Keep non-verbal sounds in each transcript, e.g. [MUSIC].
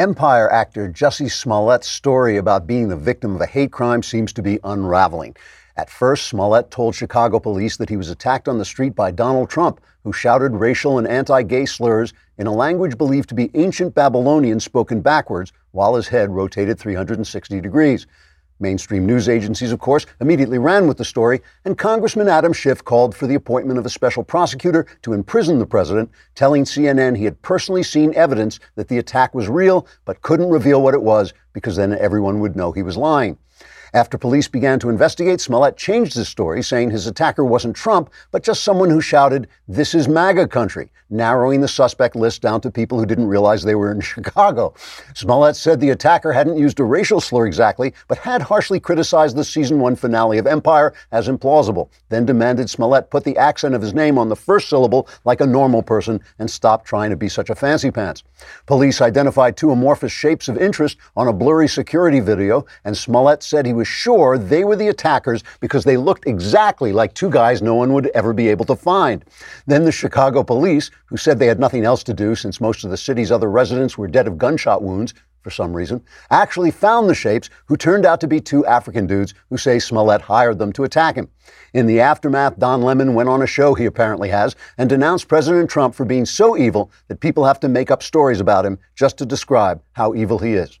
Empire actor Jussie Smollett's story about being the victim of a hate crime seems to be unraveling. At first, Smollett told Chicago police that he was attacked on the street by Donald Trump, who shouted racial and anti gay slurs in a language believed to be ancient Babylonian spoken backwards while his head rotated 360 degrees. Mainstream news agencies, of course, immediately ran with the story, and Congressman Adam Schiff called for the appointment of a special prosecutor to imprison the president, telling CNN he had personally seen evidence that the attack was real, but couldn't reveal what it was because then everyone would know he was lying. After police began to investigate, Smollett changed his story, saying his attacker wasn't Trump, but just someone who shouted, This is MAGA country, narrowing the suspect list down to people who didn't realize they were in [LAUGHS] Chicago. Smollett said the attacker hadn't used a racial slur exactly, but had harshly criticized the season one finale of Empire as implausible, then demanded Smollett put the accent of his name on the first syllable like a normal person and stop trying to be such a fancy pants. Police identified two amorphous shapes of interest on a blurry security video, and Smollett said he was sure they were the attackers because they looked exactly like two guys no one would ever be able to find. Then the Chicago police, who said they had nothing else to do since most of the city's other residents were dead of gunshot wounds, for some reason, actually found the shapes who turned out to be two African dudes who say Smollett hired them to attack him. In the aftermath, Don Lemon went on a show he apparently has and denounced President Trump for being so evil that people have to make up stories about him just to describe how evil he is.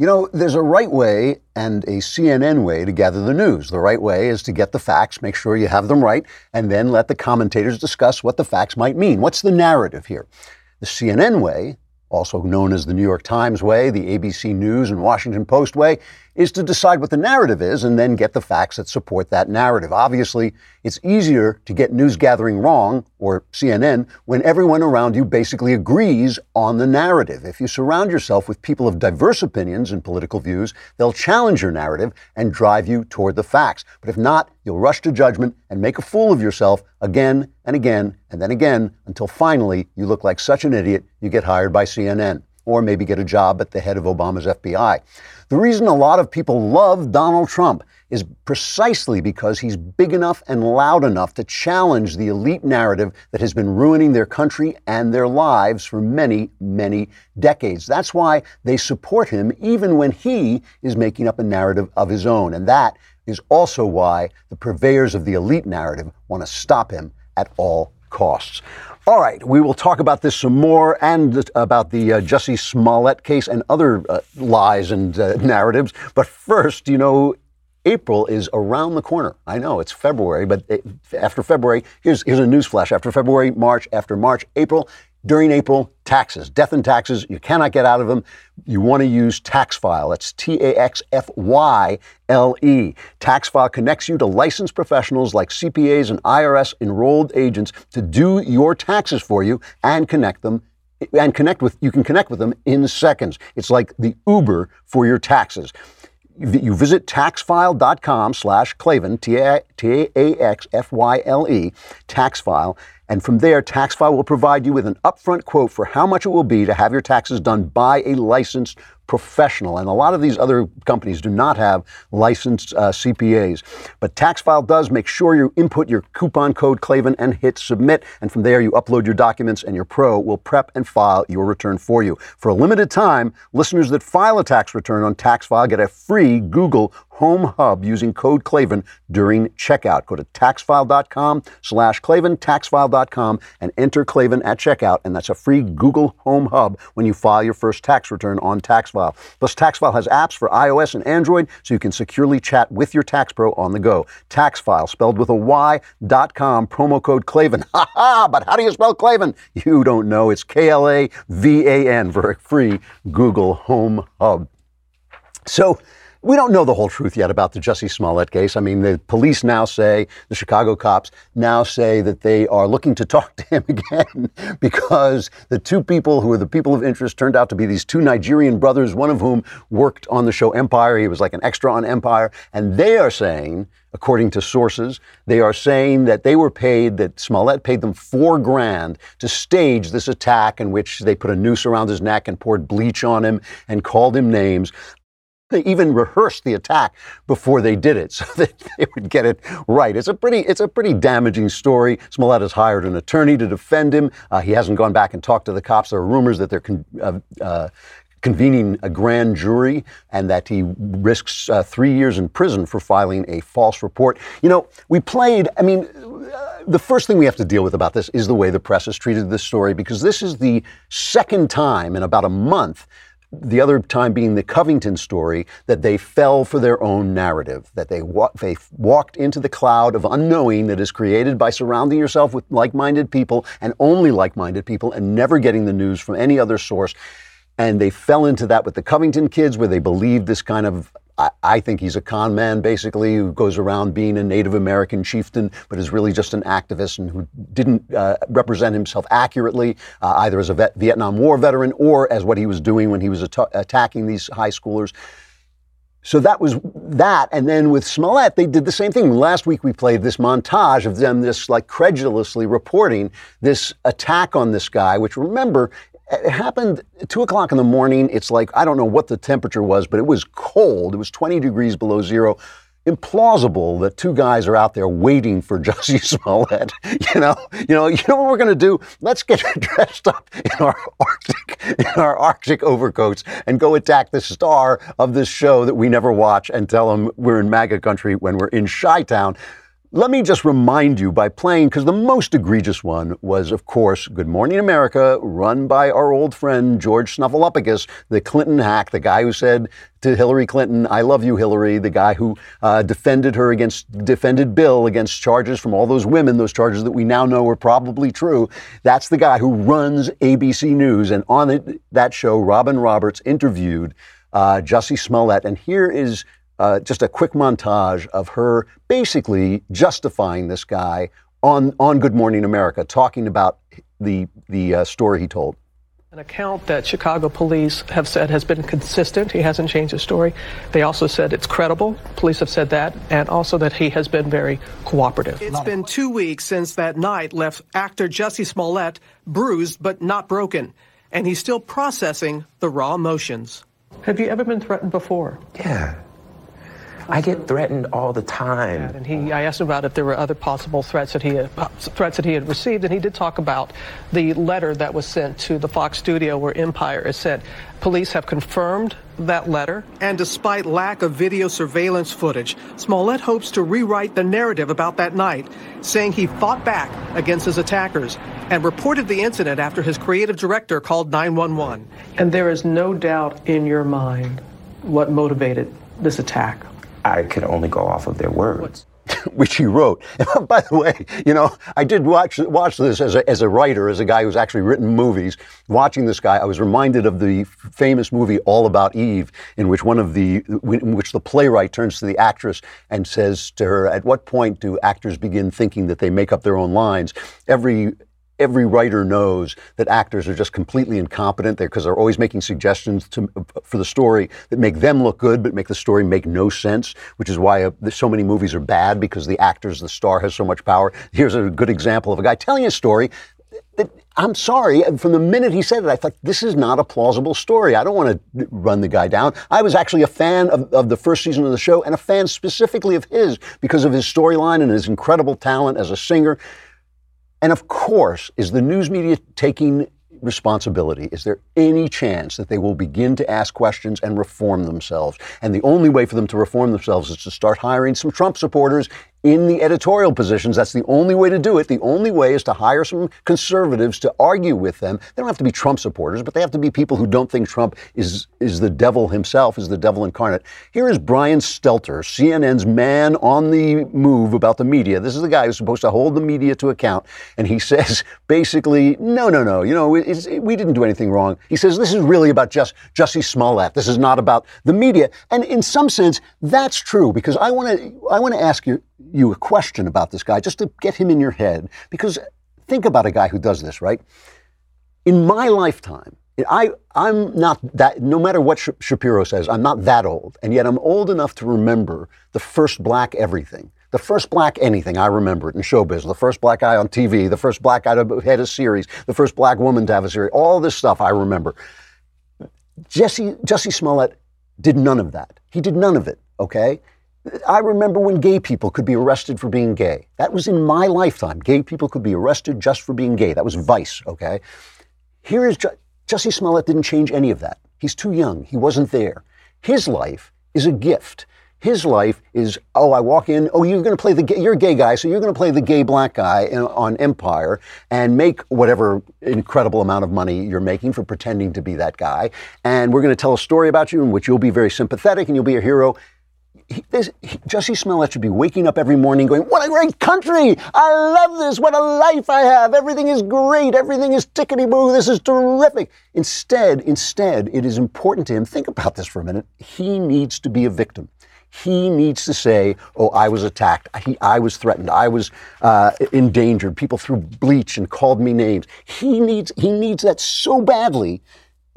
You know, there's a right way and a CNN way to gather the news. The right way is to get the facts, make sure you have them right, and then let the commentators discuss what the facts might mean. What's the narrative here? The CNN way, also known as the New York Times way, the ABC News and Washington Post way, is to decide what the narrative is and then get the facts that support that narrative. Obviously, it's easier to get news gathering wrong, or CNN, when everyone around you basically agrees on the narrative. If you surround yourself with people of diverse opinions and political views, they'll challenge your narrative and drive you toward the facts. But if not, you'll rush to judgment and make a fool of yourself again and again and then again until finally you look like such an idiot you get hired by CNN or maybe get a job at the head of Obama's FBI. The reason a lot of people love Donald Trump is precisely because he's big enough and loud enough to challenge the elite narrative that has been ruining their country and their lives for many, many decades. That's why they support him even when he is making up a narrative of his own. And that is also why the purveyors of the elite narrative want to stop him at all costs. All right, we will talk about this some more and about the uh, Jussie Smollett case and other uh, lies and uh, [LAUGHS] narratives. But first, you know, April is around the corner. I know it's February, but it, after February, here's, here's a news flash. After February, March, after March, April, during April, taxes, death and taxes, you cannot get out of them. You want to use TaxFyle. That's T A X F Y L E. TaxFyle connects you to licensed professionals like CPAs and IRS enrolled agents to do your taxes for you and connect them and connect with you can connect with them in seconds. It's like the Uber for your taxes you visit taxfyle.com slash Klavan, T-A-X-F-Y-L-E, taxfyle, and from there, TaxFyle will provide you with an upfront quote for how much it will be to have your taxes done by a licensed professional. And a lot of these other companies do not have licensed uh, CPAs. But TaxFyle does make sure you input your coupon code Klavan and hit submit. And from there, you upload your documents and your pro will prep and file your return for you. For a limited time, listeners that file a tax return on TaxFyle get a free Google Home Hub using code Klavan during checkout. Go to taxfyle.com slash Klavan, taxfyle.com, and enter Klavan at checkout. And that's a free Google Home Hub when you file your first tax return on TaxFyle. Plus, TaxFyle has apps for iOS and Android so you can securely chat with your tax pro on the go. TaxFyle, spelled with a Y, dot com, promo code Klavan. [LAUGHS] Ha ha! But how do you spell Klavan? You don't know. It's K L A V A N for a free Google Home Hub. So, we don't know the whole truth yet about the Jussie Smollett case. I mean, the police now say, the Chicago cops now say that they are looking to talk [LAUGHS] to him again because the two people who are the people of interest turned out to be these two Nigerian brothers, one of whom worked on the show Empire. He was like an extra on Empire. And they are saying, according to sources, they are saying that they were paid, that Smollett paid them four grand to stage this attack in which they put a noose around his neck and poured bleach on him and called him names. They even rehearsed the attack before they did it [LAUGHS] so that they would get it right. It's a pretty, it's a pretty damaging story. Smollett has hired an attorney to defend him. Uh, he hasn't gone back and talked to the cops. There are rumors that they're con- uh, uh, convening a grand jury and that he risks uh, three years in prison for filing a false report. You know, we played, I mean, the first thing we have to deal with about this is the way the press has treated this story because this is the second time in about a month the other time being the Covington story, that they fell for their own narrative, that they, wa- they walked into the cloud of unknowing that is created by surrounding yourself with like minded people and only like minded people and never getting the news from any other source. And they fell into that with the Covington kids, where they believed this kind of I, think he's a con man, basically, who goes around being a Native American chieftain, but is really just an activist and who didn't uh, represent himself accurately, uh, either as a vet- Vietnam War veteran or as what he was doing when he was at- attacking these high schoolers. So that was that. And then with Smollett, they did the same thing. Last week we played this montage of them this like credulously reporting this attack on this guy, which remember it happened two o'clock in the morning. It's like, I don't know what the temperature was, but it was cold. It was 20 degrees below zero. Implausible that two guys are out there waiting for [LAUGHS] Jussie Smollett. You know, you know, you know what we're going to do? Let's get [LAUGHS] dressed up in our Arctic, in our Arctic overcoats and go attack the star of this show that we never watch and tell them we're in MAGA country when we're in Chi-Town. Let me just remind you by playing, because the most egregious one was, of course, Good Morning America, run by our old friend George Snuffleupagus, the Clinton hack, the guy who said to Hillary Clinton, I love you, Hillary, the guy who uh, defended her against, defended Bill against charges from all those women, those charges that we now know are probably true. That's the guy who runs ABC News. And on it, that show, Robin Roberts interviewed uh, Jussie Smollett. And here is uh, just a quick montage of her basically justifying this guy on, on Good Morning America, talking about the, the uh, story he told. An account that Chicago police have said has been consistent. He hasn't changed his story. They also said it's credible. Police have said that, and also that he has been very cooperative. It's been two weeks since that night left actor Jussie Smollett bruised but not broken, and he's still processing the raw emotions. Have you ever been threatened before? Yeah. I get threatened all the time. And he, I asked him about if there were other possible threats that he had, threats that he had received, and he did talk about the letter that was sent to the Fox studio where Empire is set. Police have confirmed that letter. And despite lack of video surveillance footage, Smollett hopes to rewrite the narrative about that night, saying he fought back against his attackers and reported the incident after his creative director called 911. And there is no doubt in your mind what motivated this attack. I could only go off of their words. [LAUGHS] Which he wrote. [LAUGHS] By the way, you know, I did watch watch this as a, as a writer, as a guy who's actually written movies. Watching this guy, I was reminded of the famous movie All About Eve, in which one of the in which the playwright turns to the actress and says to her, "At what point do actors begin thinking that they make up their own lines?" Every every writer knows that actors are just completely incompetent there because they're always making suggestions to, for the story that make them look good but make the story make no sense, which is why uh, so many movies are bad because the actors, the star has so much power. Here's a good example of a guy telling a story that I'm sorry, from the minute he said it, I thought, this is not a plausible story. I don't want to run the guy down. I was actually a fan of, of the first season of the show and a fan specifically of his because of his storyline and his incredible talent as a singer. And of course, is the news media taking responsibility? Is there any chance that they will begin to ask questions and reform themselves? And the only way for them to reform themselves is to start hiring some Trump supporters in the editorial positions. That's the only way to do it. The only way is to hire some conservatives to argue with them. They don't have to be Trump supporters, but they have to be people who don't think Trump is, is the devil himself, is the devil incarnate. Here is Brian Stelter, CNN's man on the move about the media. This is the guy who's supposed to hold the media to account. And he [LAUGHS] says basically, no, no, no, you know, we didn't do anything wrong. He says this is really about just Jussie Smollett. This is not about the media. And in some sense, that's true because I want to I want to ask you you a question about this guy just to get him in your head. Because think about a guy who does this, right? In my lifetime, I, I'm not that, no matter what Shapiro says, I'm not that old. And yet I'm old enough to remember the first black everything. The first black anything, I remember it in showbiz. The first black guy on TV, the first black guy to head a series, the first black woman to have a series. All this stuff I remember. Jesse, Jesse Smollett did none of that. He did none of it, okay? I remember when gay people could be arrested for being gay. That was in my lifetime. Gay people could be arrested just for being gay. That was vice, okay? Here is Jussie Smollett didn't change any of that. He's too young. He wasn't there. His life is a gift. His life is, oh, I walk in, oh, you're going to play the gay, you're a gay guy, so you're going to play the gay black guy on Empire and make whatever incredible amount of money you're making for pretending to be that guy. And we're going to tell a story about you in which you'll be very sympathetic and you'll be a hero he, Jussie Smollett should be waking up every morning going, What a great country! I love this! What a life I have! Everything is great! Everything is tickety boo! This is terrific! Instead, instead, it is important to him, think about this for a minute, he needs to be a victim. He needs to say, "Oh, I was attacked. He, I was threatened. I was uh, endangered. People threw bleach and called me names." He needs he needs that so badly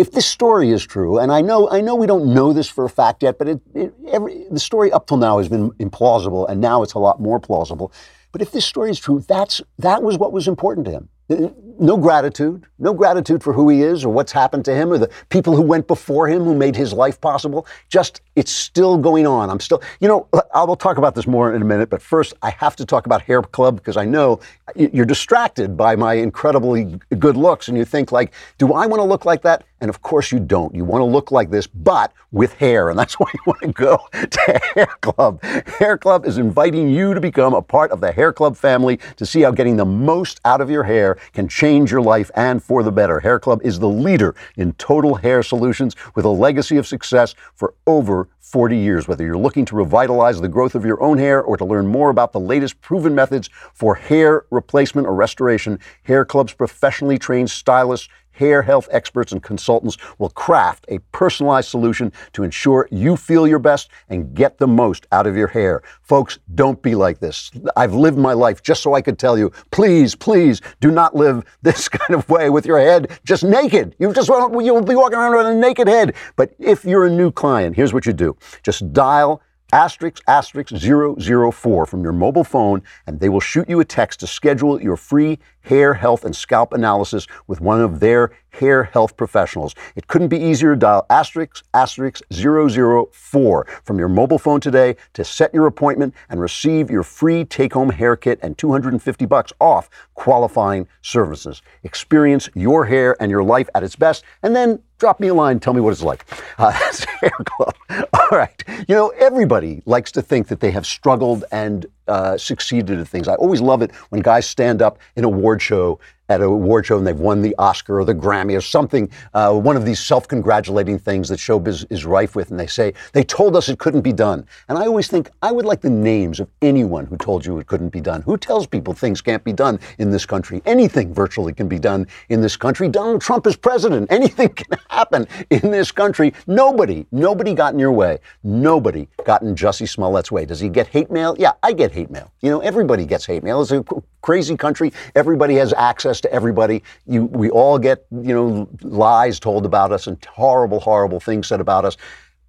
if this story is true, and I know I know we don't know this for a fact yet, but it, it, every, the story up till now has been implausible, and now it's a lot more plausible. But if this story is true, that's that was what was important to him uh, no gratitude, no gratitude for who he is or what's happened to him or the people who went before him who made his life possible. Just, it's still going on. I'm still, you know, I will talk about this more in a minute, but first I have to talk about Hair Club because I know you're distracted by my incredibly good looks and you think like, do I want to look like that? And of course you don't. You want to look like this, but with hair. And that's [LAUGHS] why you want to go to Hair Club. Hair Club is inviting you to become a part of the Hair Club family to see how getting the most out of your hair can change your life and for the better. Hair Club is the leader in total hair solutions with a legacy of success for over 40 years. Whether you're looking to revitalize the growth of your own hair or to learn more about the latest proven methods for hair replacement or restoration, Hair Club's professionally trained stylists hair health experts and consultants will craft a personalized solution to ensure you feel your best and get the most out of your hair. Folks, don't be like this. I've lived my life just so I could tell you, please, please do not live [LAUGHS] this kind of way with your head just naked. You just you'll be walking around with a naked head. But if you're a new client, here's what you do. Just dial asterisk asterisk 004 from your mobile phone and they will shoot you a text to schedule your free hair health and scalp analysis with one of their hair health professionals. It couldn't be easier dial asterisk asterisk 004 from your mobile phone today to set your appointment and receive your free take-home hair kit and 250 bucks off qualifying services. Experience your hair and your life at its best and then drop me a line, tell me what it's like. Uh, [LAUGHS] that's Hair Club. All right. You know, everybody likes to think that they have struggled and uh, succeeded at things. I always love it when guys stand up in a award show at a award show and they've won the Oscar or the Grammy or something, uh, one of these self-congratulating things that showbiz is rife with, and they say they told us it couldn't be done. And I always think I would like the names of anyone who told you it couldn't be done. Who tells people things can't be done in this country? Anything virtually can be done in this country. Donald Trump is president. [LAUGHS] Anything can happen in this country. Nobody, nobody got in your way. Nobody got in Jussie Smollett's way. Does he get hate mail? Yeah, I get hate mail. You know, everybody gets hate mail. It's a crazy country. Everybody has access to everybody. You, we all get, you know, lies told about us and horrible, horrible things said about us.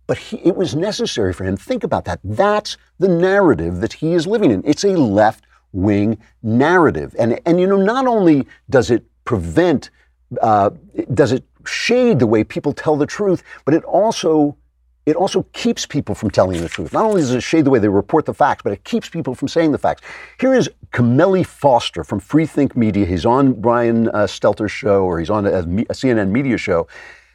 But he, it was necessary for him. Think about that. That's the narrative that he is living in. It's a left wing narrative. And, and, you know, not only does it prevent, uh, does it shade the way people tell the truth, but it also it also keeps people from telling the truth. Not only does it shade the way they report the facts, but it keeps people from saying the facts. Here is Camille Foster from Freethink Media. He's on Brian uh, Stelter's show, or he's on a, a CNN media show,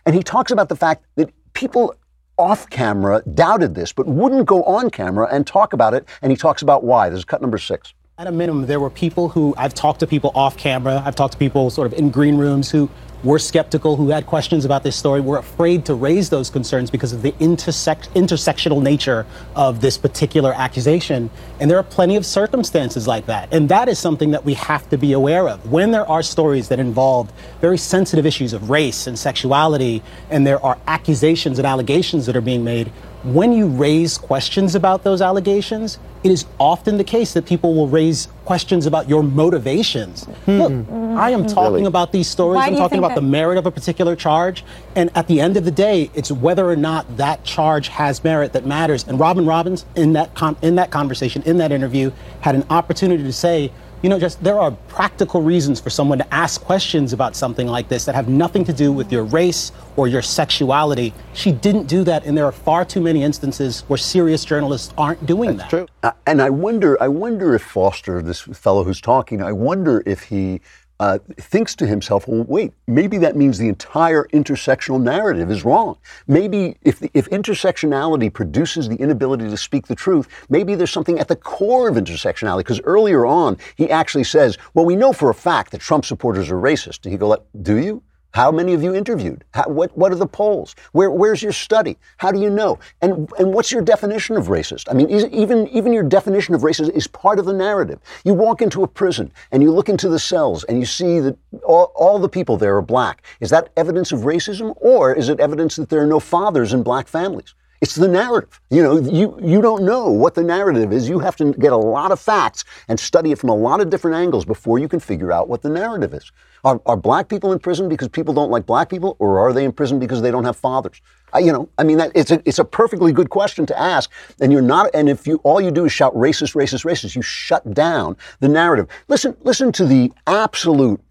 and he talks about the fact that people off camera doubted this, but wouldn't go on camera and talk about it. And he talks about why. This is cut number six. At a minimum, there were people who I've talked to people off camera, I've talked to people sort of in green rooms who were skeptical, who had questions about this story, were afraid to raise those concerns because of the intersect- intersectional nature of this particular accusation. And there are plenty of circumstances like that. And that is something that we have to be aware of. When there are stories that involve very sensitive issues of race and sexuality, and there are accusations and allegations that are being made, when you raise questions about those allegations, it is often the case that people will raise questions about your motivations. Hmm. Look, I am talking really? about these stories. Why I'm talking about that? the merit of a particular charge. And at the end of the day, it's whether or not that charge has merit that matters. And Robin Robbins, in that, con- in that conversation, in that interview, had an opportunity to say, you know, just there are practical reasons for someone to ask questions about something like this that have nothing to do with your race or your sexuality. She didn't do that, and there are far too many instances where serious journalists aren't doing That's that. True. Uh, and I wonder, I wonder if Foster, this fellow who's talking, I wonder if he uh, thinks to himself, well, wait, maybe that means the entire intersectional narrative is wrong. Maybe if, the, if intersectionality produces the inability to speak the truth, maybe there's something at the core of intersectionality. Because earlier on, he actually says, well, we know for a fact that Trump supporters are racist. And he go, do you? How many of you interviewed? How, what, what are the polls? Where, where's your study? How do you know? And, and what's your definition of racist? I mean, even, even your definition of racist is part of the narrative. You walk into a prison and you look into the cells and you see that all, all the people there are black. Is that evidence of racism or is it evidence that there are no fathers in black families? It's the narrative. You know, you, you don't know what the narrative is. You have to get a lot of facts and study it from a lot of different angles before you can figure out what the narrative is. Are, are black people in prison because people don't like black people, or are they in prison because they don't have fathers? I, you know, I mean, that, it's a it's a perfectly good question to ask, and you're not. And if you all you do is shout racist, racist, racist, you shut down the narrative. Listen, listen to the absolute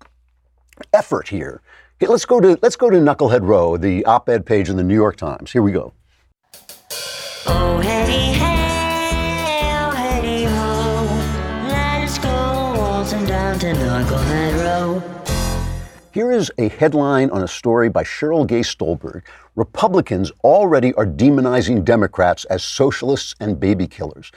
effort here. Okay, let's go to let's go to Knucklehead Row, the op-ed page in the New York Times. Here we go. Oh, hey, oh, Knucklehead Row. Here is a headline on a story by Cheryl Gay Stolberg. Republicans already are demonizing Democrats as socialists and baby killers.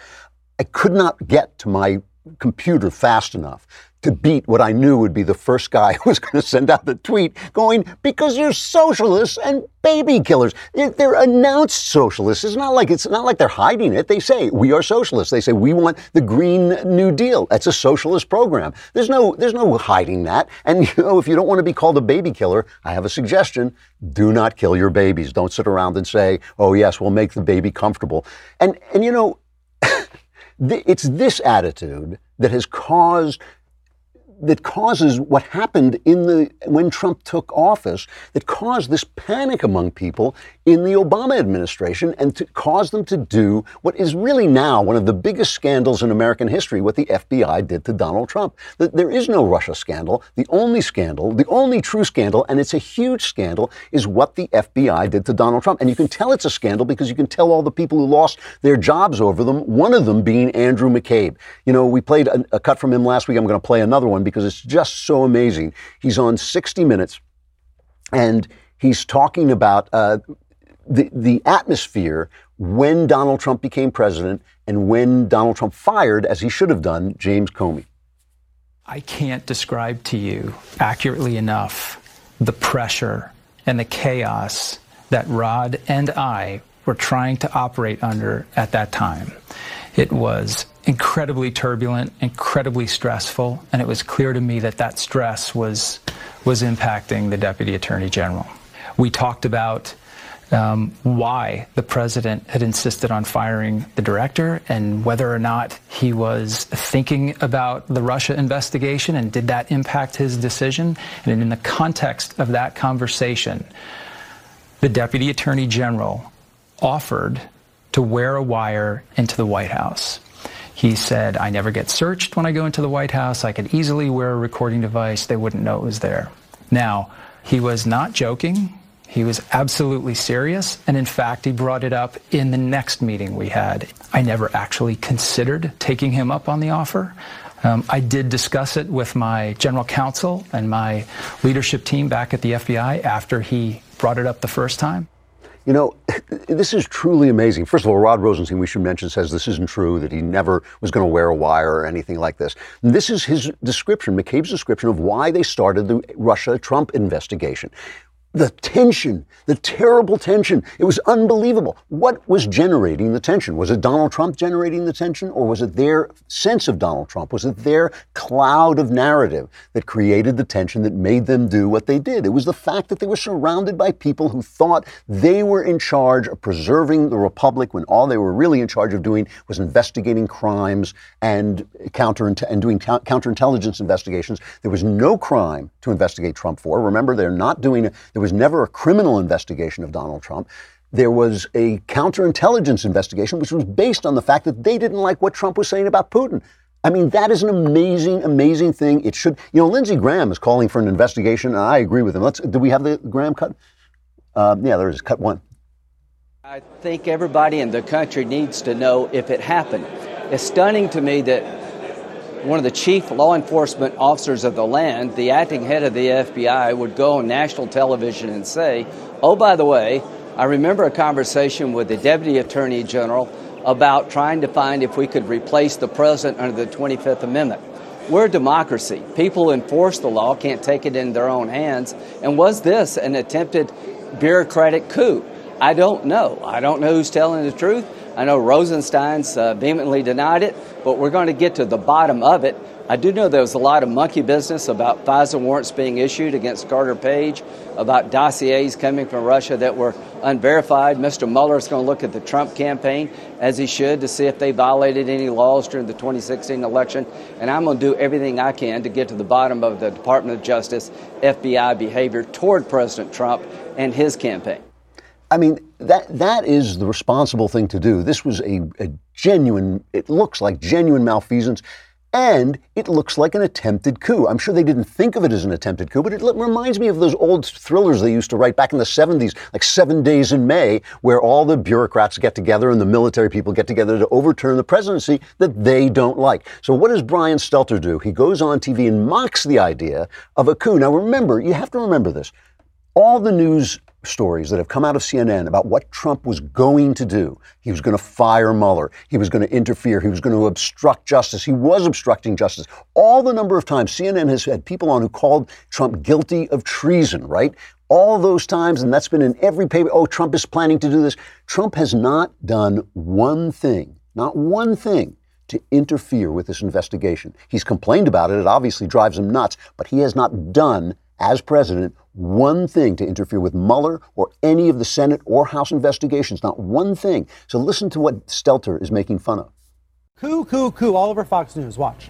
I could not get to my computer fast enough to beat what I knew would be the first guy [LAUGHS] who was going to send out the tweet going, because you're socialists and baby killers. They're announced socialists. It's not like it's not like they're hiding it. They say we are socialists. They say we want the Green New Deal. That's a socialist program. There's no there's no hiding that. And [LAUGHS] you know, if you don't want to be called a baby killer, I have a suggestion. Do not kill your babies. Don't sit around and say, "Oh yes, we'll make the baby comfortable." And and you know, [LAUGHS] it's this attitude that has caused that causes what happened in the when Trump took office that caused this panic among people in the Obama administration and to cause them to do what is really now one of the biggest scandals in American history what the FBI did to Donald Trump that There is no Russia scandal. The only scandal, the only true scandal and it's a huge scandal is what the FBI did to Donald Trump. And you can tell it's a scandal because you can tell all the people who lost their jobs over them, one of them being Andrew McCabe. You know, we played a, a cut from him last week. I'm going to play another one because it's just so amazing. He's on 60 Minutes and he's talking about uh, the, the atmosphere when Donald Trump became president and when Donald Trump fired, as he should have done, James Comey. I can't describe to you accurately enough the pressure and the chaos that Rod and I were trying to operate under at that time. It was incredibly turbulent, incredibly stressful, and it was clear to me that that stress was was impacting the deputy attorney general. We talked about um, why the president had insisted on firing the director and whether or not he was thinking about the Russia investigation and did that impact his decision. And in the context of that conversation, the deputy attorney general offered to wear a wire into the White House. He said, I never get searched when I go into the White House. I could easily wear a recording device. They wouldn't know it was there. Now, he was not joking. He was absolutely serious. And in fact, he brought it up in the next meeting we had. I never actually considered taking him up on the offer. Um, I did discuss it with my general counsel and my leadership team back at the FBI after he brought it up the first time. You know, [LAUGHS] this is truly amazing. First of all, Rod Rosenstein, we should mention, says this isn't true, that he never was going to wear a wire or anything like this. And this is his description, McCabe's description of why they started the Russia Trump investigation the tension, the terrible tension. It was unbelievable. What was generating the tension? Was it Donald Trump generating the tension, or was it their sense of Donald Trump? Was it their cloud of narrative that created the tension that made them do what they did? It was the fact that they were surrounded by people who thought they were in charge of preserving the republic when all they were really in charge of doing was investigating crimes and counter and doing counterintelligence investigations. There was no crime to investigate Trump for. Remember, they're not doing it. There was never a criminal investigation of Donald Trump. There was a counterintelligence investigation, which was based on the fact that they didn't like what Trump was saying about Putin. I mean, that is an amazing, amazing thing. It should, you know, Lindsey Graham is calling for an investigation, and I agree with him. Let's, do we have the Graham cut? Uh, yeah, there is cut one. I think everybody in the country needs to know if it happened. It's stunning to me that one of the chief law enforcement officers of the land, the acting head of the FBI, would go on national television and say, Oh, by the way, I remember a conversation with the Deputy Attorney General about trying to find if we could replace the president under the 25th Amendment. We're a democracy. People enforce the law, can't take it in their own hands. And was this an attempted bureaucratic coup? I don't know. I don't know who's telling the truth. I know Rosenstein's uh, vehemently denied it, but we're going to get to the bottom of it. I do know there was a lot of monkey business about FISA warrants being issued against Carter Page, about dossiers coming from Russia that were unverified. Mr. Mueller is going to look at the Trump campaign, as he should, to see if they violated any laws during the 2016 election. And I'm going to do everything I can to get to the bottom of the Department of Justice FBI behavior toward President Trump and his campaign. I mean, that that is the responsible thing to do. This was a, a genuine, it looks like genuine malfeasance. And it looks like an attempted coup. I'm sure they didn't think of it as an attempted coup, but it reminds me of those old thrillers they used to write back in the 70s, like Seven Days in May, where all the bureaucrats get together and the military people get together to overturn the presidency that they don't like. So, what does Brian Stelter do? He goes on TV and mocks the idea of a coup. Now, remember, you have to remember this. All the news stories that have come out of CNN about what Trump was going to do. He was going to fire Mueller. He was going to interfere. He was going to obstruct justice. He was obstructing justice. All the number of times CNN has had people on who called Trump guilty of treason, right? All those times, and that's been in every paper. Oh, Trump is planning to do this. Trump has not done one thing, not one thing to interfere with this investigation. He's complained about it. It obviously drives him nuts, but he has not done as president, one thing to interfere with Mueller or any of the Senate or House investigations. Not one thing. So listen to what Stelter is making fun of. Coup, coup, coup, all over Fox News. Watch.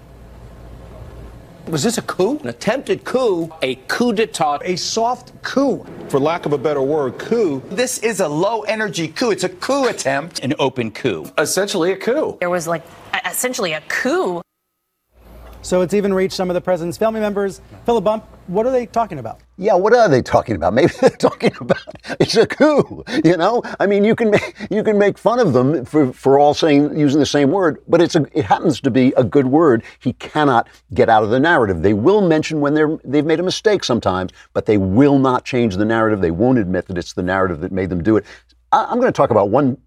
Was this a coup? An attempted coup? A coup d'etat? A soft coup. For lack of a better word, coup. This is a low energy coup. It's a coup attempt. An open coup. Essentially a coup. There was like essentially a coup so it's even reached some of the president's family members. Philip Bump, what are they talking about? Yeah, what are they talking about? [LAUGHS] Maybe they're talking about it's a coup. You know, I mean, you can make, you can make fun of them for, for all saying using the same word, but it's a, it happens to be a good word. He cannot get out of the narrative. They will mention when they're they've made a mistake sometimes, but they will not change the narrative. They won't admit that it's the narrative that made them do it. I, I'm going to talk about one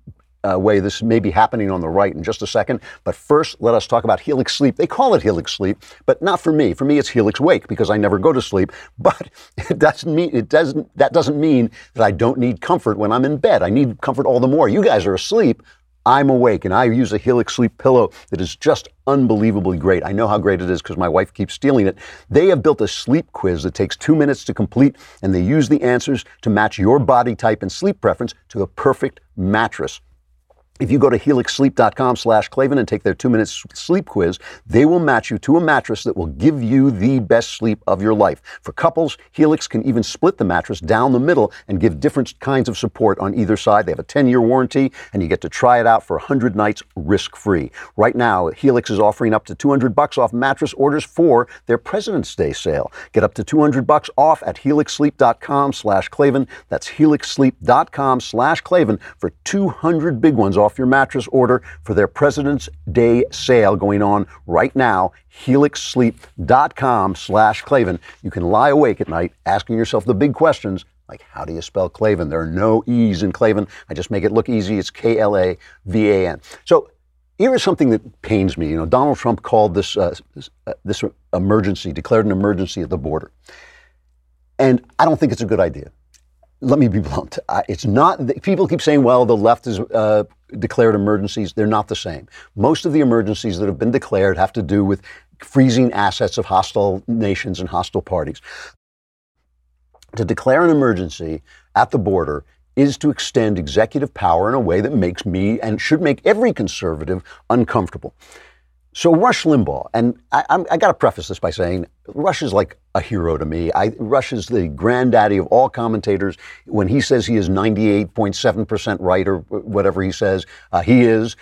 uh, way this may be happening on the right in just a second. But first, let us talk about Helix Sleep. They call it Helix Sleep, but not for me. For me, it's Helix Wake because I never go to sleep. [LAUGHS] But it doesn't mean it doesn't. That doesn't mean that I don't need comfort when I'm in bed. I need comfort all the more. You guys are asleep. I'm awake and I use a Helix sleep pillow that is just unbelievably great. I know how great it is because my wife keeps stealing it. They have built a sleep quiz that takes two minutes to complete and they use the answers to match your body type and sleep preference to a perfect mattress. If you go to helixsleep.com slash Klavan and take their two minute sleep quiz, they will match you to a mattress that will give you the best sleep of your life. For couples, Helix can even split the mattress down the middle and give different kinds of support on either side. They have a 10 year warranty and you get to try it out for 100 nights risk free. Right now, Helix is offering up to 200 bucks off mattress orders for their President's Day sale. Get up to 200 bucks off at helixsleep.com slash Klavan. That's helixsleep.com slash Klavan for 200 big ones off your mattress order for their President's Day sale going on right now. HelixSleep.com slash Klavan. You can lie awake at night asking yourself the big questions like how do you spell Klavan? There are no E's in Klavan. I just make it look easy. It's K L A V A N. So here is something that pains me. You know, Donald Trump called this, uh, this, uh, this emergency, declared an emergency at the border. And I don't think it's a good idea. Let me be blunt. It's not, people keep saying, well, the left has uh, declared emergencies. They're not the same. Most of the emergencies that have been declared have to do with freezing assets of hostile nations and hostile parties. To declare an emergency at the border is to extend executive power in a way that makes me and should make every conservative uncomfortable. So Rush Limbaugh, and I, I got to preface this by saying Rush is like a hero to me. I, Rush is the granddaddy of all commentators. When he says he is 98.7% right or whatever he says, uh, he is.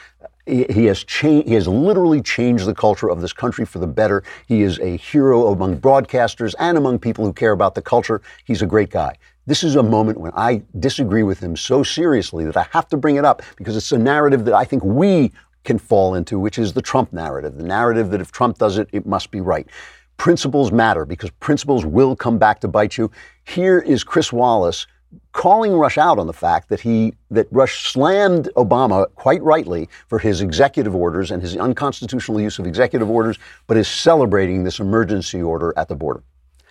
He, he has changed. He has literally changed the culture of this country for the better. He is a hero among broadcasters and among people who care about the culture. He's a great guy. This is a moment when I disagree with him so seriously that I have to bring it up because it's a narrative that I think we can fall into, which is the Trump narrative, the narrative that if Trump does it, it must be right. Principles matter because principles will come back to bite you. Here is Chris Wallace calling Rush out on the fact that he that Rush slammed Obama quite rightly for his executive orders and his unconstitutional use of executive orders, but is celebrating this emergency order at the border.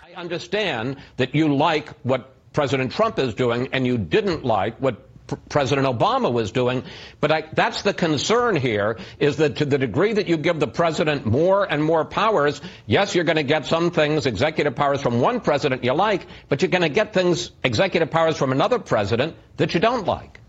I understand that you like what President Trump is doing, and you didn't like what President Obama was doing. But I, that's the concern here is that to the degree that you give the president more and more powers, yes, you're going to get some things, executive powers from one president you like, but you're going to get things, executive powers from another president that you don't like.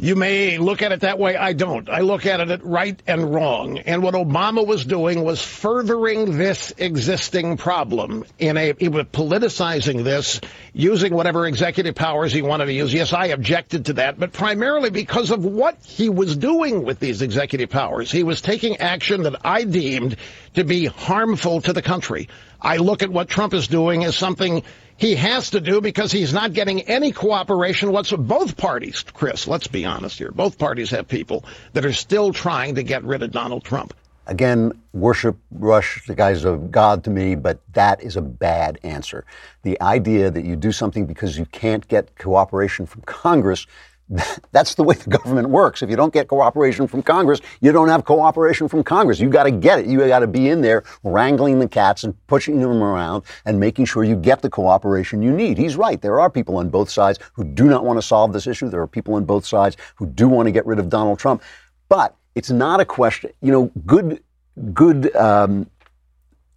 You may look at it that way. I don't. I look at it right and wrong. And what Obama was doing was furthering this existing problem in a, he was politicizing this, using whatever executive powers he wanted to use. Yes, I objected to that, but primarily because of what he was doing with these executive powers. He was taking action that I deemed to be harmful to the country. I look at what Trump is doing as something he has to do because he's not getting any cooperation whatsoever. Both parties, Chris, let's be honest here. Both parties have people that are still trying to get rid of Donald Trump. Again, worship Rush, the guy's a god to me, but that is a bad answer. The idea that you do something because you can't get cooperation from Congress [LAUGHS] That's the way the government works. If you don't get cooperation from Congress, you don't have cooperation from Congress. You got to get it. You got to be in there wrangling the cats and pushing them around and making sure you get the cooperation you need. He's right. There are people on both sides who do not want to solve this issue. There are people on both sides who do want to get rid of Donald Trump. But it's not a question, you know, good, good, um,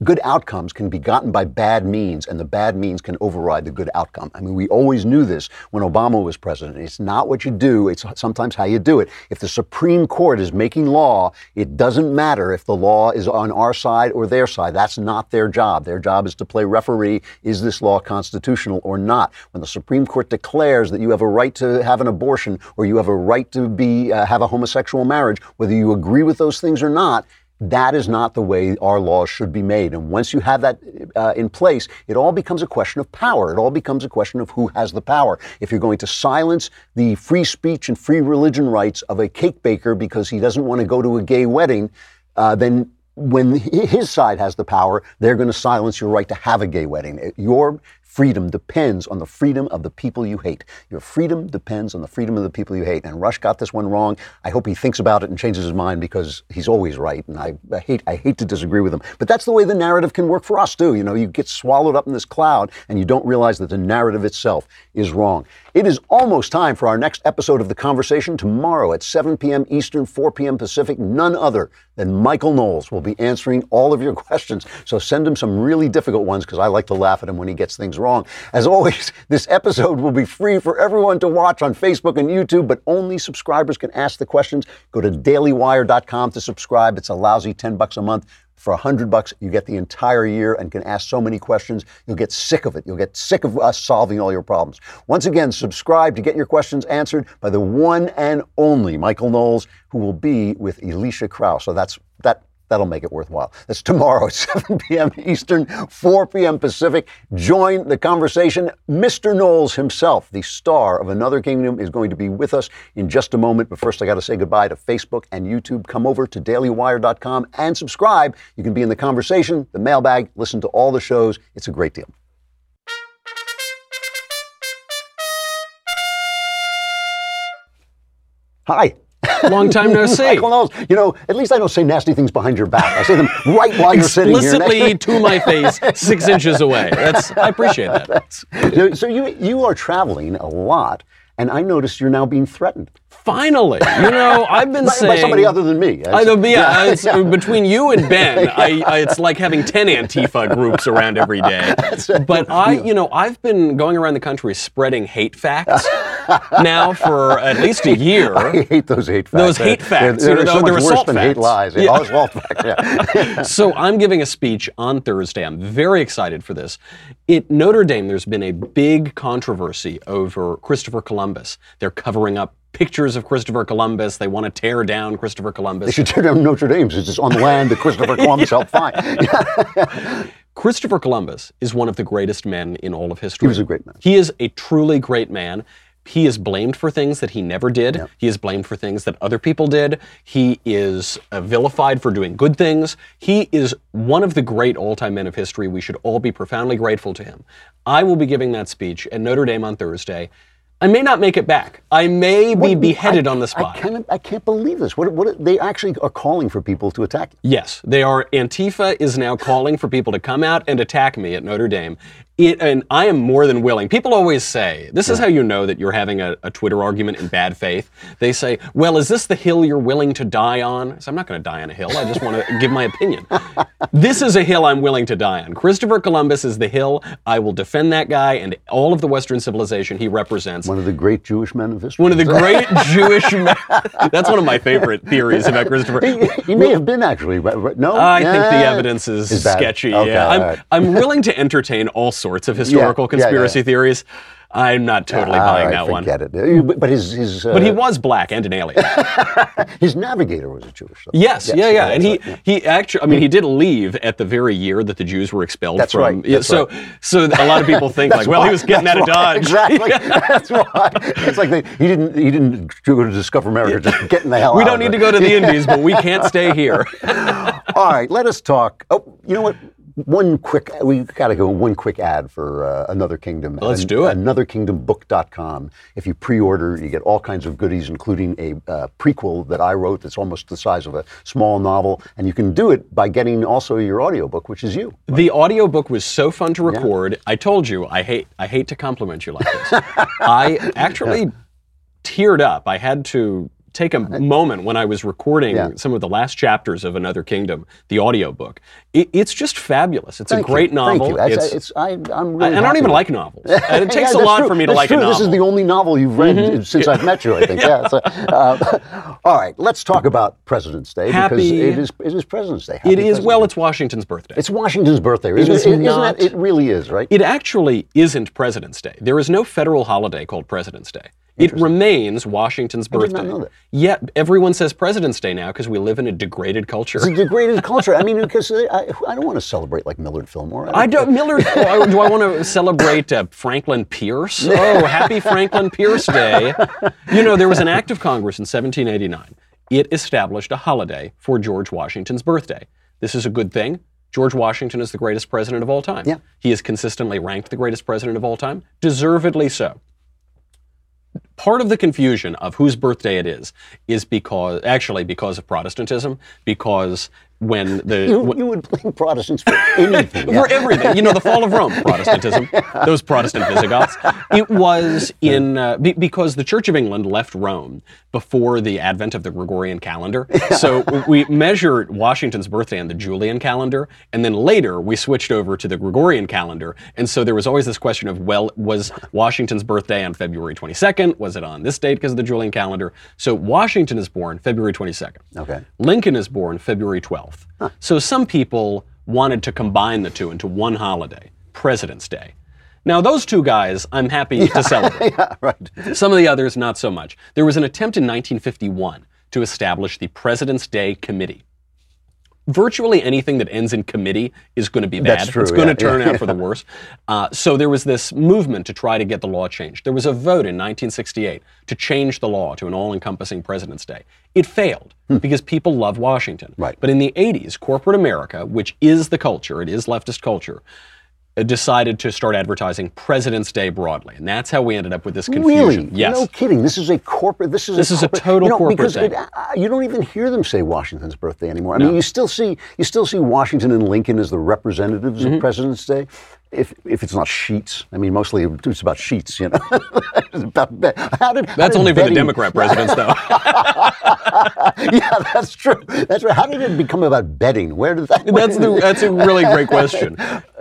good outcomes can be gotten by bad means, and the bad means can override the good outcome. I mean, we always knew this when Obama was president. It's not what you do, it's sometimes how you do it. If the Supreme Court is making law, it doesn't matter if the law is on our side or their side. That's not their job. Their job is to play referee. Is this law constitutional or not? When the Supreme Court declares that you have a right to have an abortion or you have a right to be uh, have a homosexual marriage, whether you agree with those things or not, that is not the way our laws should be made. And once you have that uh, in place, it all becomes a question of power. It all becomes a question of who has the power. If you're going to silence the free speech and free religion rights of a cake baker because he doesn't want to go to a gay wedding, uh, then when [LAUGHS] his side has the power, they're going to silence your right to have a gay wedding. Your freedom depends on the freedom of the people you hate. Your freedom depends on the freedom of the people you hate. And Rush got this one wrong. I hope he thinks about it and changes his mind because he's always right. And I, I hate I hate to disagree with him. But that's the way the narrative can work for us too. You know, you get swallowed up in this cloud and you don't realize that the narrative itself is wrong. It is almost time for our next episode of The Conversation tomorrow at 7 p.m. Eastern, 4 p.m. Pacific. None other than Michael Knowles will be answering all of your [LAUGHS] questions. So send him some really difficult ones because I like to laugh at him when he gets things wrong. As always, [LAUGHS] this episode will be free for everyone to watch on Facebook and YouTube, but only subscribers can ask the questions. Go to dailywire.com to subscribe. It's a lousy 10 bucks a month. For a hundred bucks, you get the entire year and can ask so many questions. You'll get sick of it. You'll get sick of us solving all your problems. Once again, subscribe to get your questions answered by the one and only Michael Knowles, who will be with Elisha Krauss. So that's that That'll make it worthwhile. That's tomorrow at [LAUGHS] 7 p.m. Eastern, 4 p.m. Pacific. Join the conversation. Mr. Knowles himself, the star of Another Kingdom, is going to be with us in just a moment. But first, I got to say goodbye to Facebook and YouTube. Come over to dailywire.com and subscribe. You can be in the conversation, the mailbag, listen to all the shows. It's a great deal. Hi. Long time no [LAUGHS] see. Michael. You know, at least I don't say nasty things behind your back. I say them right while you're sitting here. Explicitly to my face, six [LAUGHS] inches away. That's I appreciate that. So, so you you are traveling a lot, and I noticed you're now being threatened. Finally, you know, [LAUGHS] I've been by, saying by somebody other than me. I know, yeah, [LAUGHS] it's, uh, between you and Ben, [LAUGHS] I, I, it's like having ten Antifa groups around every day. But I, you know, I've been going around the country spreading hate facts now for at least a year. I hate those hate facts. Those hate facts. They're, you know, so they're much worse than facts. hate lies. Yeah. Yeah. Assault facts. Yeah. so I'm giving a speech on Thursday. I'm very excited for this. At Notre Dame, there's been a big controversy over Christopher Columbus. They're covering up pictures of Christopher Columbus. They want to tear down Christopher Columbus. They should tear down Notre Dame since it's just on the land that Christopher [LAUGHS] Columbus helped find. [LAUGHS] Christopher Columbus is one of the greatest men in all of history. He was a great man. He is a truly great man. He is blamed for things that he never did. He is blamed for things that other people did. He is uh, vilified for doing good things. He is one of the great all time men of history. We should all be profoundly grateful to him. I will be giving that speech at Notre Dame on Thursday. I may not make it back. I may be beheaded on the spot. I can't, I can't believe this. What, what, they actually are calling for people to attack you. Yes, they are. Antifa is now calling for people to come out and attack me at Notre Dame. It, and I am more than willing. People always say, this is how you know that you're having a, a Twitter argument in bad faith. They say, well, is this the hill you're willing to die on? So I'm not going to die on a hill. I just want to [LAUGHS] give my opinion. This is a hill I'm willing to die on. Christopher Columbus is the hill. I will defend that guy and all of the Western civilization he represents. One of the great Jewish men of history. One of the [LAUGHS] great Jewish men. [LAUGHS] That's one of my favorite theories about Christopher. He, he may have been actually. but- No, I think the evidence is, Is sketchy. Okay, yeah, I'm, right. I'm willing to entertain all sorts of historical Yeah, yeah, conspiracy yeah. theories. I'm not totally All buying that one. forget it. Uh, But, his his uh, But he was black and an alien. [LAUGHS] his navigator was a Jewish. though. Yes, yeah, yeah, and he right, he actually, I mean, he did leave at the very year that the Jews were expelled That's from. right, that's so, right. so a lot of people think [LAUGHS] like, well, he was getting out of why- Dodge. Exactly. [LAUGHS] That's why. It's like they, he didn't he didn't go to discover America. Just getting in the hell we out. don't need to go to the Indies, but we can't stay here. All right, let us talk. Oh, you know what? One quick, we got to go one quick ad for uh, Another Kingdom. Let's do it. AnotherKingdomBook.com. If you pre-order, you get all kinds of goodies, including a uh, prequel that I wrote that's almost the size of a small novel. And you can do it by getting also your audiobook, which is you. The audiobook was so fun to record. I told you I hate I hate to compliment you like this. [LAUGHS] I actually teared up. I had to take a moment when I was recording Yeah. some of the last chapters of Another Kingdom, the audiobook. It, it's just fabulous. It's Thank a great you. novel. Thank you. It's- it's- I, I'm really I don't even like novels. And [LAUGHS] it takes Yeah, a lot true. for me to That's like true. a novel. This is the only novel you've read Mhm. since I've met you, I think. [LAUGHS] Yeah. so, uh, all right, let's talk about President's Day because it is it is President's Day. it Happy is President's well, it's Washington's birthday. It's Washington's birthday, It isn't is it? Isn't not- it? It really is, right? It actually isn't President's Day. There is no federal holiday called President's Day. It remains Washington's I birthday. not know that. Yet everyone says President's Day now because we live in a degraded culture. It's a degraded [LAUGHS] culture. I mean, because I, I don't want to celebrate like Millard Fillmore. I don't, Millard, [LAUGHS] oh, do I want to celebrate uh, Franklin Pierce? [LAUGHS] Oh, happy Franklin Pierce Day. You know, there was an act of Congress in 1789. It established a holiday for George Washington's birthday. This is a good thing. George Washington is the greatest president of all time. Yeah. He is consistently ranked the greatest president of all time, deservedly so. Part of the confusion of whose birthday it is is because, actually, because of Protestantism, because when the You, when- you would blame Protestants for [LAUGHS] anything. for everything. You know, the fall of Rome, [LAUGHS] Protestantism, those Protestant Visigoths. It was [LAUGHS] in uh, be- because the Church of England left Rome before the advent of the Gregorian calendar. So we measured Washington's birthday on the Julian calendar, and then later we switched over to the Gregorian calendar. And so there was always this question of, well, was Washington's birthday on February 22nd? Was it on this date because of the Julian calendar? So Washington is born February 22nd. Okay. Lincoln is born February 12th. So some people wanted to combine the two into one holiday, President's Day. Now, those two guys, I'm happy to [LAUGHS] celebrate. yeah, right. Some of the others, not so much. There was an attempt in 1951 to establish the President's Day Committee. Virtually anything that ends in committee is going to be bad. True, It's going yeah, to turn yeah, out for the worse. Uh, so there was this movement to try to get the law changed. There was a vote in 1968 to change the law to an all-encompassing President's Day. It failed because people love Washington. Hmm. Right. But in the 80s, corporate America, which is the culture, it is leftist culture, decided to start advertising President's Day broadly, and that's how we ended up with this confusion. Really? Yes. No kidding. This is a corporate. This is This a is a total you know, corporate because thing. It, uh, you don't even hear them say Washington's birthday anymore. I No. mean, you still see you still see Washington and Lincoln as the representatives Mm-hmm. of President's Day. If if it's not sheets, I mean, mostly it's about sheets. You know, [LAUGHS] about how did, That's only for the Democrat [LAUGHS] presidents, though. [LAUGHS] yeah, that's true. That's right. How did it become about betting? Where did that? that's the, that's a really great question.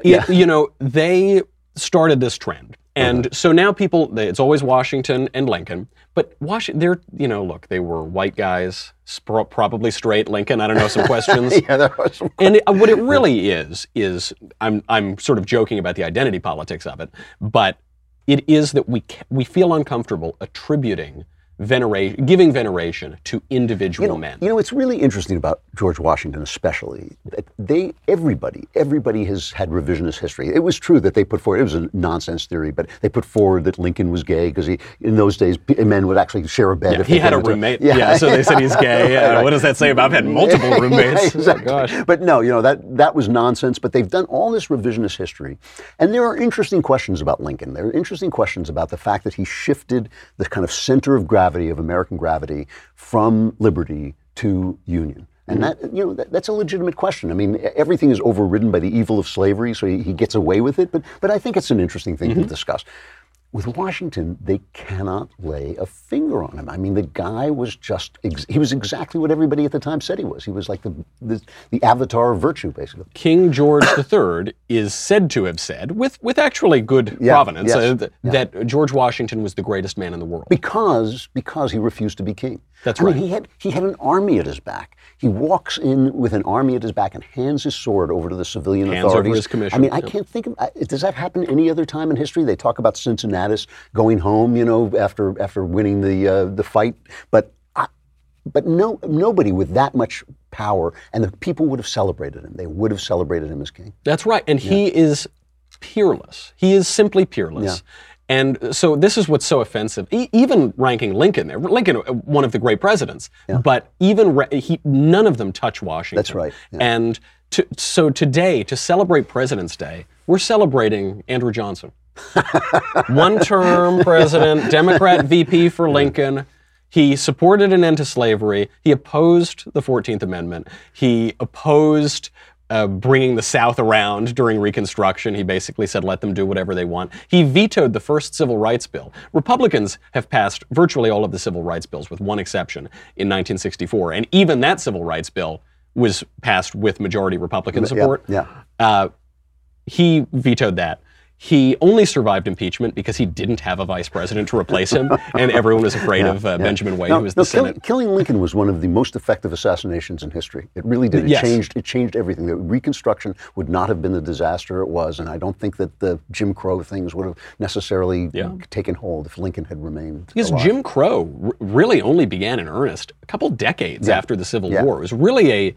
It- you know, they started this trend, and so now people, they, it's always Washington and Lincoln. But Washington, they're you know, look, they were white guys, spro- probably straight. Lincoln, I don't know some questions. [LAUGHS] yeah, there are some. And it, what it [LAUGHS] really is is I'm I'm sort of joking about the identity politics of it, but it is that we ca- we feel uncomfortable attributing veneration, giving veneration to individual you know, men. You know, it's really interesting about George Washington, especially that they, everybody, everybody has had revisionist history. It was true that they put forward, it was a nonsense theory, but they put forward that Lincoln was gay because he, in those days, men would actually share a bed. Yeah, if he they had a roommate. Yeah, so they said he's gay. [LAUGHS] Uh, Right. What does that say about? I've had multiple [LAUGHS] Yeah, roommates. exactly. Oh, gosh. But no, you know that that was nonsense. But they've done all this revisionist history, and there are interesting questions about Lincoln. There are interesting questions about the fact that he shifted the kind of center of gravity of American gravity from liberty to union. And mm-hmm. that, you know, that, that's a legitimate question. I mean, everything is overridden by the evil of slavery, so he, he gets away with it. But, but I think it's an interesting thing to mm-hmm. discuss. With Washington, they cannot lay a finger on him. I mean, the guy was just, ex- he was exactly what everybody at the time said he was. He was like the, the, the avatar of virtue, basically. King George III is said to have said, with with actually good Yeah, provenance, yes, uh, th- yeah. that George Washington was the greatest man in the world. Because, because he refused to be king. That's I right. mean, he had, he had an army at his back. He walks in with an army at his back and hands his sword over to the civilian Hands over authorities. his commission, I mean, I yeah. can't think of, I- does that happen any other time in history? They talk about Cincinnatus going home, you know, after, after winning the, uh, the fight. But I, but no, nobody with that much power, and the people would have celebrated him. They would have celebrated him as king. That's right. And he is peerless. He is simply peerless. And so this is what's so offensive. E- even ranking Lincoln there, Lincoln, uh, one of the great presidents, but even ra- he, none of them touch Washington. That's right, yeah. And to, so today, to celebrate President's Day, we're celebrating Andrew Johnson. [LAUGHS] One term president, Democrat VP for Lincoln. He supported an end to slavery. He opposed the 14th Amendment. He opposed uh, bringing the South around during Reconstruction. He basically said, let them do whatever they want. He vetoed the first civil rights bill. Republicans have passed virtually all of the civil rights bills, with one exception, in 1964. And even that civil rights bill was passed with majority Republican Yeah, support. yeah. Uh, he vetoed that. He only survived impeachment because he didn't have a vice president to replace him, and [LAUGHS] everyone was afraid Yeah, of uh, yeah. Benjamin Wade, No, who was no, the kill- Senate. killing Lincoln was one of the most effective assassinations in history. It really did. It Yes. changed. It changed everything. The Reconstruction would not have been the disaster it was, and I don't think that the Jim Crow things would have necessarily Yeah. taken hold if Lincoln had remained. Because alive. Jim Crow r- really only began in earnest a couple decades after the Civil. War. It was really a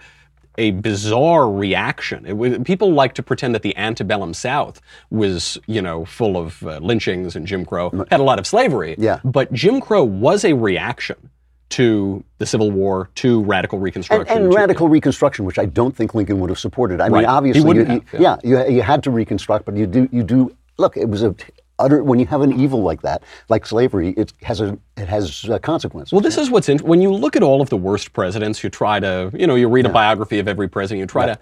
a bizarre reaction. It was, people like to pretend that the antebellum South was, you know, full of uh, lynchings and Jim Crow had a lot of slavery. Yeah. But Jim Crow was a reaction to the Civil War, to radical Reconstruction. and to- radical Reconstruction, which I don't think Lincoln would have supported. I Right. mean, obviously, you, have, yeah. yeah, you, you had to reconstruct, but you do, you do. Look, it was a utter. When you have an evil like that, like slavery, it has a, it has uh, consequences. Well, this is what's interesting. When you look at all of the worst presidents, you try to, you know, you read a biography of every president, you try to.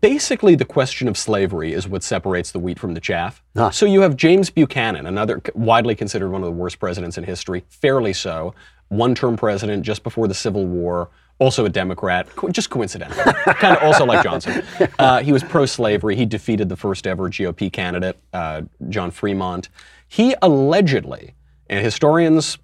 Basically, the question of slavery is what separates the wheat from the chaff. Ah. So you have James Buchanan, another widely considered one of the worst presidents in history, fairly so, one term president just before the Civil War, also a Democrat, just coincidentally, [LAUGHS] kind of also like Johnson. Uh, he was pro slavery. He defeated the first ever GOP candidate, uh, John Fremont. He allegedly, and historians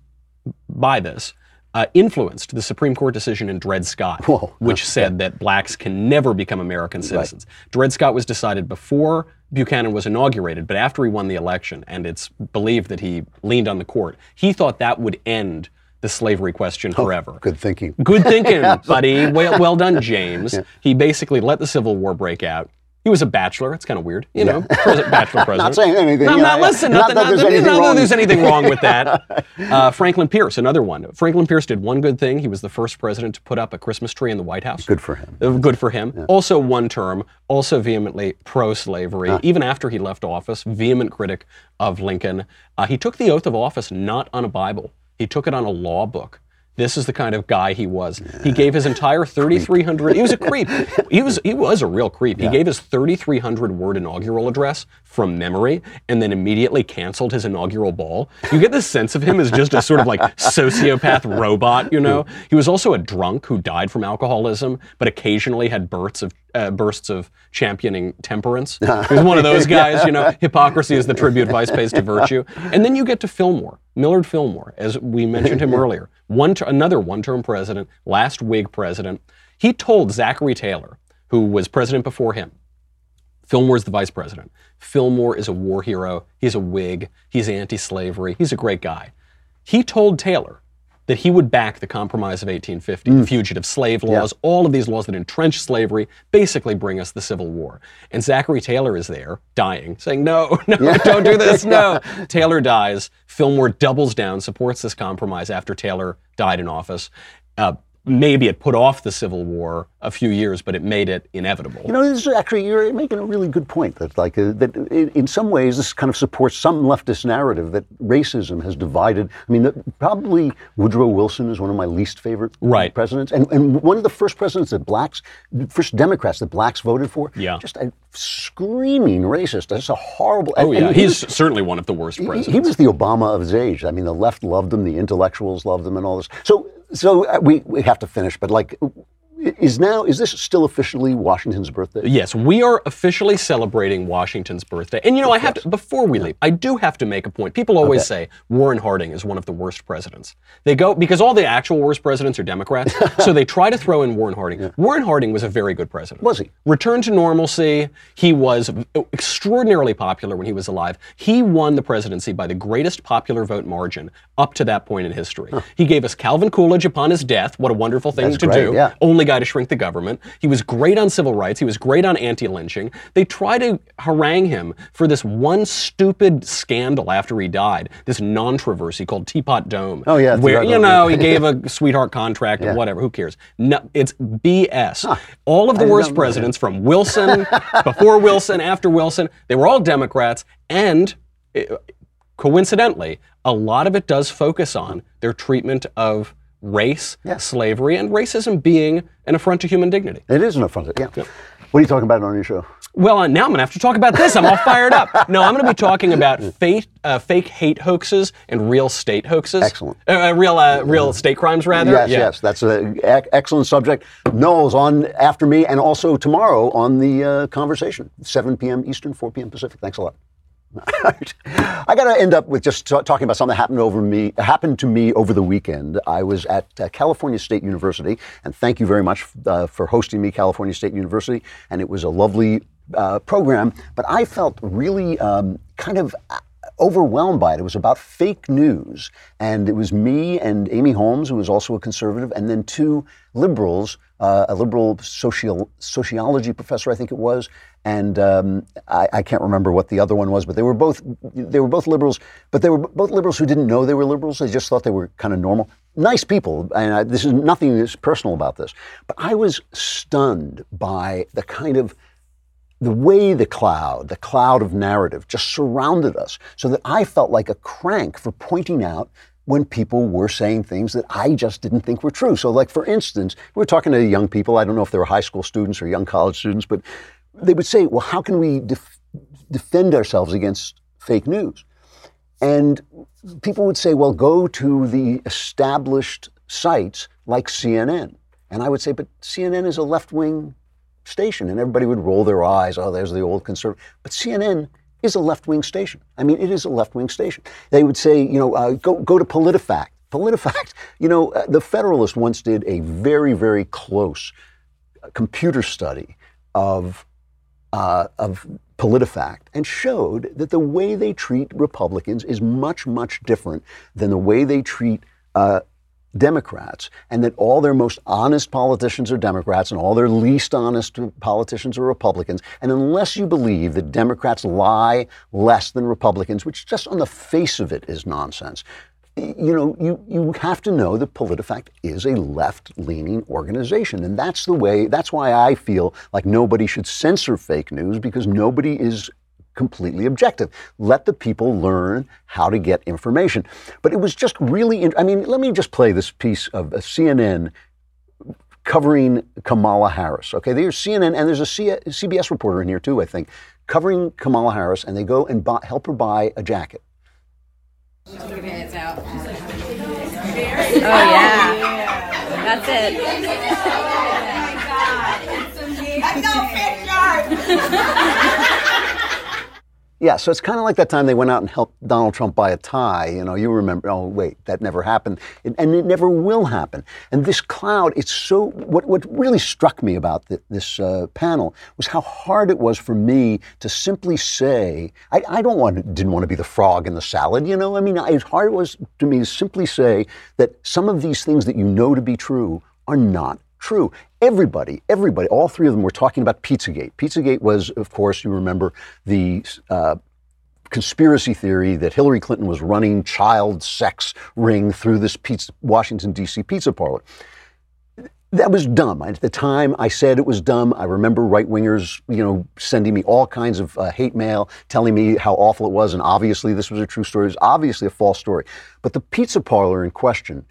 by this, uh, influenced the Supreme Court decision in Dred Scott, Whoa. which said that blacks can never become American citizens. Dred Scott was decided before Buchanan was inaugurated, but after he won the election, and it's believed that he leaned on the court, he thought that would end the slavery question forever. Good thinking. [LAUGHS] Good thinking, [LAUGHS] buddy. Well, well done, James. [LAUGHS] He basically let the Civil War break out. He was a bachelor. It's kind of weird, you know, pres- bachelor president. Not saying anything. No, yeah, not yeah. listen. Not Not, that not, there's not anything that wrong. there's anything wrong with that. Uh, Franklin Pierce, another one. Franklin Pierce did one good thing. He was the first president to put up a Christmas tree in the White House. Good for him. Uh, Good for him. Also, one term, also vehemently pro slavery. Ah. Even after he left office, vehement critic of Lincoln. Uh, he took the oath of office not on a Bible, he took it on a law book. This is the kind of guy he was. He gave his entire [LAUGHS] 3,300. He was a creep. He was he was a real creep. He gave his 3,300 word inaugural address from memory, and then immediately canceled his inaugural ball. You get this sense of him as just a sort of like [LAUGHS] sociopath robot. You know. He was also a drunk who died from alcoholism, but occasionally had bursts of uh, bursts of championing temperance. [LAUGHS] He was one of those guys. You know, hypocrisy is the tribute vice pays to virtue. And then you get to Fillmore, Millard Fillmore, as we mentioned him earlier. One, ter- another one-term president, last Whig president. He told Zachary Taylor, who was president before him, Fillmore's the vice president. Fillmore is a war hero. He's a Whig. He's anti-slavery. He's a great guy. He told Taylor that he would back the Compromise of 1850, the fugitive slave laws, all of these laws that entrench slavery, basically bring us the Civil War. And Zachary Taylor is there, dying, saying, No, [LAUGHS] no, don't do this, [LAUGHS] no. Taylor dies. Fillmore doubles down, supports this compromise after Taylor died in office. Uh, maybe it put off the Civil War a few years, but it made it inevitable. You know, this is actually you're making a really good point. That like uh, that in some ways this kind of supports some leftist narrative that racism has divided. I mean, that probably Woodrow Wilson is one of my least favorite Right. presidents, and and one of the first presidents that blacks, first Democrats that blacks voted for. Yeah. just a screaming racist. That's a horrible. Oh, and- yeah. and he He's was- certainly one of the worst he- presidents. He was the Obama of his age. I mean, the left loved him, the intellectuals loved him, and all this. So, so uh, we we have to finish. But like, is now is this still officially Washington's birthday? Yes, we are officially celebrating Washington's birthday. And you know, I have to, before we leave, I do have to make a point. People always say Warren Harding is one of the worst presidents. They go, because all the actual worst presidents are Democrats, so they try to throw in Warren Harding. [LAUGHS] Warren Harding was a very good president. Was he? Return to normalcy. He was extraordinarily popular when he was alive. He won the presidency by the greatest popular vote margin up to that point in history. He gave us Calvin Coolidge upon his death. What a wonderful thing That's to great, do. yeah. Only guy to shrink the government. He was great on civil rights. He was great on anti-lynching. They try to harangue him for this one stupid scandal after he died, this non-traversy called Teapot Dome. Oh, yeah, where you know he gave a [LAUGHS] sweetheart contract or Yeah. whatever. Who cares? No, it's BS. All of the did worst not know that. presidents, from Wilson, [LAUGHS] before Wilson, after Wilson, they were all Democrats, and eh, coincidentally, a lot of it does focus on their treatment of race, slavery, and racism being an affront to human dignity. It is an affront. Yeah. What are you talking about on your show? Well, uh, now I'm going to have to talk about this. I'm all fired up. No, I'm going to be talking about [LAUGHS] fake, uh, fake hate hoaxes and real state hoaxes. Excellent. Uh, uh, real, uh, real state crimes, rather. Yes, Yeah. yes, that's an excellent subject. Knowles's on after me, and also tomorrow on the uh, conversation, 7 p.m. Eastern, 4 p.m. Pacific. Thanks a lot. [LAUGHS] I got to end up with just ta- talking about something that happened over me happened to me over the weekend. I was at uh, California State University, and thank you very much uh, for hosting me, California State University. And it was a lovely uh, program, but I felt really um, kind of overwhelmed by it. It was about fake news, and it was me and Amy Holmes, who was also a conservative, and then two liberals, uh, a liberal social sociology professor, I think it was, and um, I, I can't remember what the other one was, but they were both they were both liberals, but they were both liberals who didn't know they were liberals. They just thought they were kind of normal, nice people. And I, this is nothing that's personal about this, but I was stunned by the kind of the way the cloud, the cloud of narrative, just surrounded us, so that I felt like a crank for pointing out when people were saying things that I just didn't think were true. So, like for instance, we were talking to young people. I don't know if they were high school students or young college students, but they would say, "Well, how can we def- defend ourselves against fake news?" And people would say, "Well, go to the established sites like CNN." And I would say, "But CNN is a left-wing station, and everybody would roll their eyes. Oh, there's the old conservative. But CNN is a left-wing station. I mean, it is a left-wing station. They would say, you know, uh, go go to PolitiFact. PolitiFact. You know, uh, the Federalist once did a very very close uh, computer study of uh, of PolitiFact and showed that the way they treat Republicans is much much different than the way they treat uh, Democrats and that all their most honest politicians are Democrats and all their least honest politicians are Republicans. And unless you believe that Democrats lie less than Republicans, which just on the face of it is nonsense, you know, you, you have to know that PolitiFact is a left leaning organization. And that's the way, that's why I feel like nobody should censor fake news because nobody is completely objective. Let the people learn how to get information. But it was just really, I mean, let me just play this piece of a CNN covering Kamala Harris. Okay, there's CNN, and there's a C- CBS reporter in here too, I think, covering Kamala Harris, and they go and buy, help her buy a jacket. Oh yeah. That's it. [LAUGHS] Yeah, so it's kind of like that time they went out and helped Donald Trump buy a tie. You know, you remember, oh, wait, that never happened. It, and it never will happen. And this cloud, it's so, what, what really struck me about the, this uh, panel was how hard it was for me to simply say, I, I don't want, didn't want to be the frog in the salad, you know? I mean, as hard it was to me to simply say that some of these things that you know to be true are not true. Everybody, everybody, all three of them were talking about Pizzagate. Pizzagate was, of course, you remember the uh, conspiracy theory that Hillary Clinton was running child sex ring through this pizza, Washington D.C. pizza parlor. That was dumb. At the time, I said it was dumb. I remember right wingers, you know, sending me all kinds of uh, hate mail, telling me how awful it was, and obviously this was a true story. It was obviously a false story. But the pizza parlor in question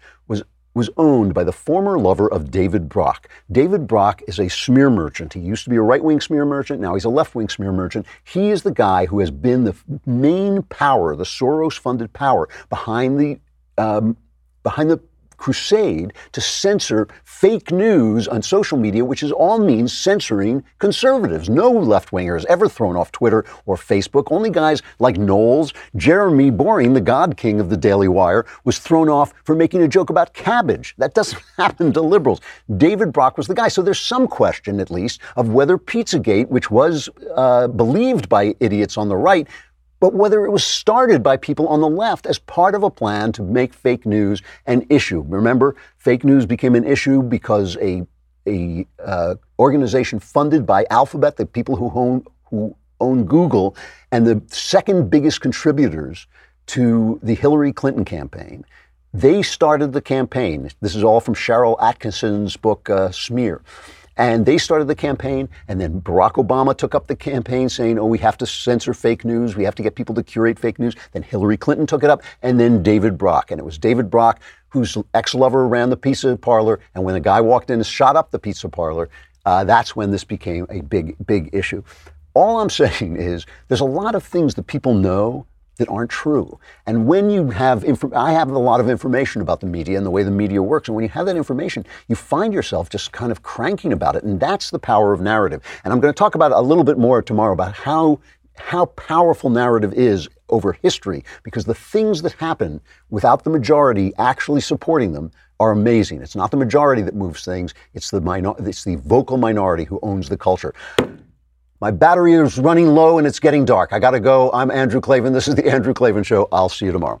was owned by the former lover of David Brock. David Brock is a smear merchant. He used to be a right wing smear merchant. Now he's a left wing smear merchant. He is the guy who has been the main power, the Soros funded power behind the um, behind the crusade to censor fake news on social media, which is all means censoring conservatives. No left winger has ever thrown off Twitter or Facebook. Only guys like Knowles, Jeremy Boring, the God King of the Daily Wire, was thrown off for making a joke about cabbage. That doesn't [LAUGHS] happen to liberals. David Brock was the guy. So there's some question, at least, of whether Pizzagate, which was uh, believed by idiots on the right, but whether it was started by people on the left as part of a plan to make fake news an issue. Remember, fake news became an issue because a a uh, organization funded by Alphabet, the people who own who own Google, and the second biggest contributors to the Hillary Clinton campaign. They started the campaign. This is all from Sharyl Attkisson's book uh, Smear. And they started the campaign, and then Barack Obama took up the campaign saying, oh, we have to censor fake news. We have to get people to curate fake news. Then Hillary Clinton took it up, and then David Brock. And it was David Brock, whose ex lover ran the pizza parlor. And when the guy walked in and shot up the pizza parlor, uh, that's when this became a big, big issue. All I'm [LAUGHS] saying is there's a lot of things that people know that aren't true. And when you have, inf- I have a lot of information about the media and the way the media works. And when you have that information, you find yourself just kind of cranking about it. And that's the power of narrative. And I'm going to talk about a little bit more tomorrow about how how powerful narrative is over history because the things that happen without the majority actually supporting them are amazing. It's not the majority that moves things, it's the minor- it's the vocal minority who owns the culture. My battery is running low and it's getting dark. I got to go. I'm Andrew Klavan. This is the Andrew Klavan Show. I'll see you tomorrow.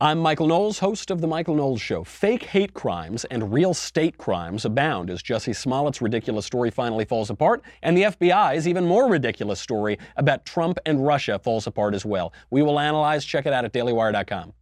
I'm Michael Knowles, host of The Michael Knowles Show. Fake hate crimes and real state crimes abound as Jussie Smollett's ridiculous story finally falls apart, and the FBI's even more ridiculous story about Trump and Russia falls apart as well. We will analyze. Check it out at dailywire.com.